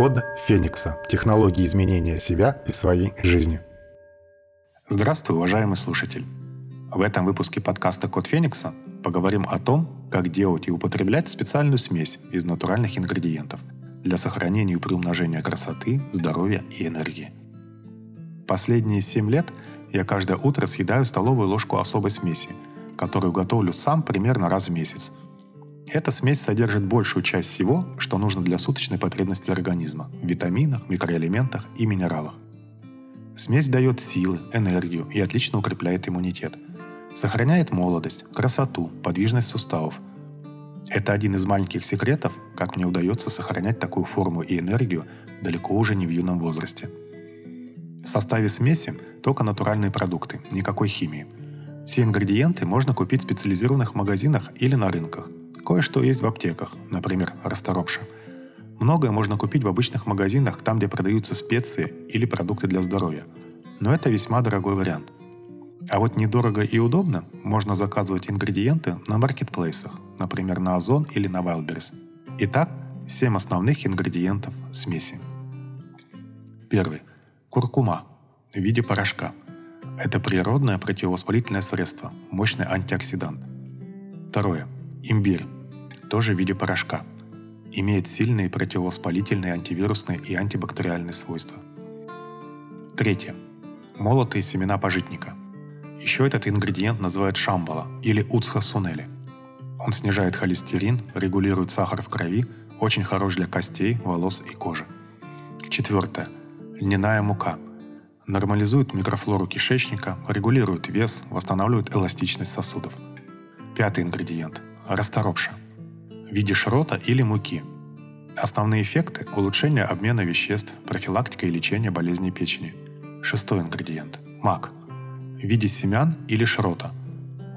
Код Феникса. Технологии изменения себя и своей жизни. Здравствуй, уважаемый слушатель. В этом выпуске подкаста «Код Феникса» поговорим о том, как делать и употреблять специальную смесь из натуральных ингредиентов для сохранения и приумножения красоты, здоровья и энергии. Последние 7 лет я каждое утро съедаю столовую ложку особой смеси, которую готовлю сам примерно раз в месяц – эта смесь содержит большую часть всего, что нужно для суточной потребности организма – в витаминах, микроэлементах и минералах. Смесь дает силы, энергию и отлично укрепляет иммунитет. Сохраняет молодость, красоту, подвижность суставов. Это один из маленьких секретов, как мне удается сохранять такую форму и энергию далеко уже не в юном возрасте. В составе смеси только натуральные продукты, никакой химии. Все ингредиенты можно купить в специализированных магазинах или на рынках – Кое-что есть в аптеках, например, расторопша. Многое можно купить в обычных магазинах, там, где продаются специи или продукты для здоровья. Но это весьма дорогой вариант. А вот недорого и удобно можно заказывать ингредиенты на маркетплейсах, например, на Озон или на Wildberries. Итак, 7 основных ингредиентов смеси. Первый. Куркума в виде порошка. Это природное противовоспалительное средство, мощный антиоксидант. Второе. Имбирь, тоже в виде порошка, имеет сильные противовоспалительные, антивирусные и антибактериальные свойства. Третье. Молотые семена пожитника. Еще этот ингредиент называют шамбала или уцхасунели. Он снижает холестерин, регулирует сахар в крови, очень хорош для костей, волос и кожи. Четвертое. Льняная мука. Нормализует микрофлору кишечника, регулирует вес, восстанавливает эластичность сосудов. Пятый ингредиент расторопша в виде шрота или муки. Основные эффекты – улучшение обмена веществ, профилактика и лечение болезней печени. Шестой ингредиент – мак в виде семян или шрота.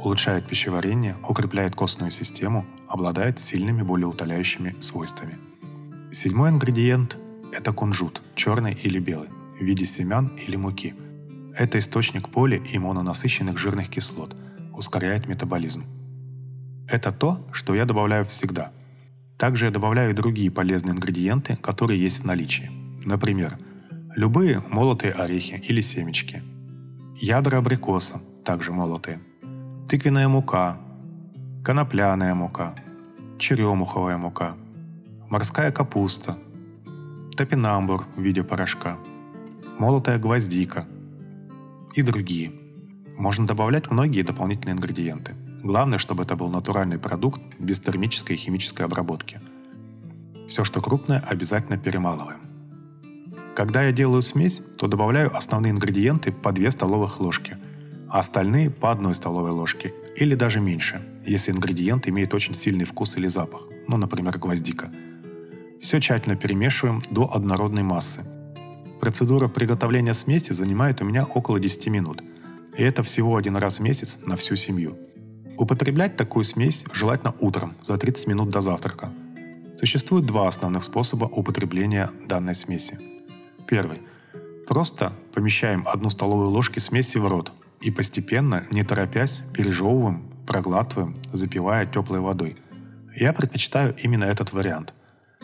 Улучшает пищеварение, укрепляет костную систему, обладает сильными болеутоляющими свойствами. Седьмой ингредиент – это кунжут, черный или белый, в виде семян или муки. Это источник поли и мононасыщенных жирных кислот, ускоряет метаболизм. Это то, что я добавляю всегда. Также я добавляю и другие полезные ингредиенты, которые есть в наличии. Например, любые молотые орехи или семечки, ядра абрикоса, также молотые, тыквенная мука, конопляная мука, черемуховая мука, морская капуста, топинамбур в виде порошка, молотая гвоздика. И другие. Можно добавлять многие дополнительные ингредиенты – Главное, чтобы это был натуральный продукт без термической и химической обработки. Все, что крупное, обязательно перемалываем. Когда я делаю смесь, то добавляю основные ингредиенты по 2 столовых ложки, а остальные по 1 столовой ложке или даже меньше, если ингредиент имеет очень сильный вкус или запах, ну, например, гвоздика. Все тщательно перемешиваем до однородной массы. Процедура приготовления смеси занимает у меня около 10 минут, и это всего один раз в месяц на всю семью – Употреблять такую смесь желательно утром, за 30 минут до завтрака. Существует два основных способа употребления данной смеси. Первый. Просто помещаем одну столовую ложку смеси в рот и постепенно, не торопясь, пережевываем, проглатываем, запивая теплой водой. Я предпочитаю именно этот вариант.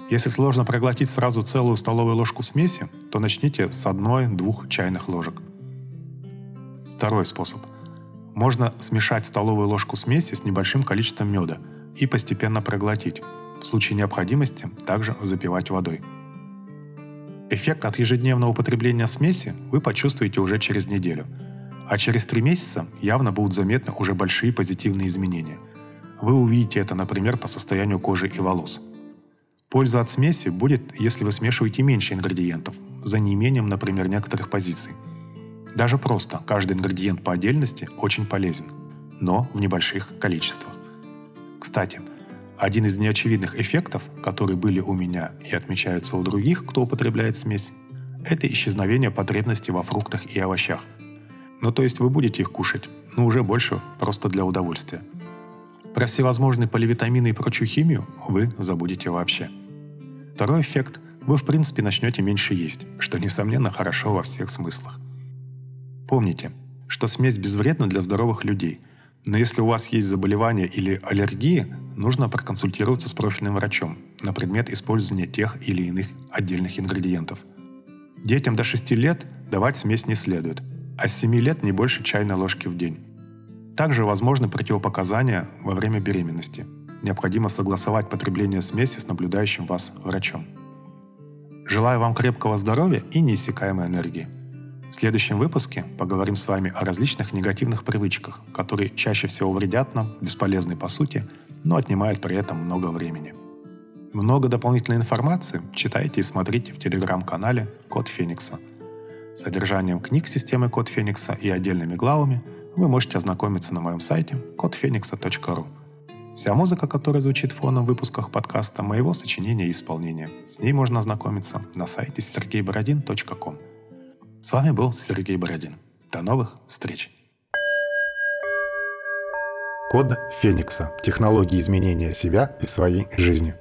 Если сложно проглотить сразу целую столовую ложку смеси, то начните с одной-двух чайных ложек. Второй способ – можно смешать столовую ложку смеси с небольшим количеством меда и постепенно проглотить. В случае необходимости также запивать водой. Эффект от ежедневного употребления смеси вы почувствуете уже через неделю. А через три месяца явно будут заметны уже большие позитивные изменения. Вы увидите это, например, по состоянию кожи и волос. Польза от смеси будет, если вы смешиваете меньше ингредиентов, за неимением, например, некоторых позиций – даже просто каждый ингредиент по отдельности очень полезен, но в небольших количествах. Кстати, один из неочевидных эффектов, которые были у меня и отмечаются у других, кто употребляет смесь, это исчезновение потребности во фруктах и овощах. Ну то есть вы будете их кушать, но уже больше просто для удовольствия. Про всевозможные поливитамины и прочую химию вы забудете вообще. Второй эффект – вы в принципе начнете меньше есть, что несомненно хорошо во всех смыслах. Помните, что смесь безвредна для здоровых людей, Но если у вас есть заболевание или аллергии, нужно проконсультироваться с профильным врачом на предмет использования тех или иных отдельных ингредиентов. Детям до 6 лет давать смесь не следует, а с 7 лет не больше чайной ложки в день. Также возможны противопоказания во время беременности. Необходимо согласовать потребление смеси с наблюдающим вас врачом. Желаю вам крепкого здоровья и неиссякаемой энергии. В следующем выпуске поговорим с вами о различных негативных привычках, которые чаще всего вредят нам, бесполезны по сути, но отнимают при этом много времени. Много дополнительной информации читайте и смотрите в телеграм-канале Код Феникса. Содержанием книг системы Код Феникса и отдельными главами – вы можете ознакомиться на моем сайте кодфеникса.ру. Вся музыка, которая звучит фоном в выпусках подкаста, моего сочинения и исполнения. С ней можно ознакомиться на сайте сергейбородин.ком. С вами был Сергей Бородин. До новых встреч! Код Феникса. Технологии изменения себя и своей жизни.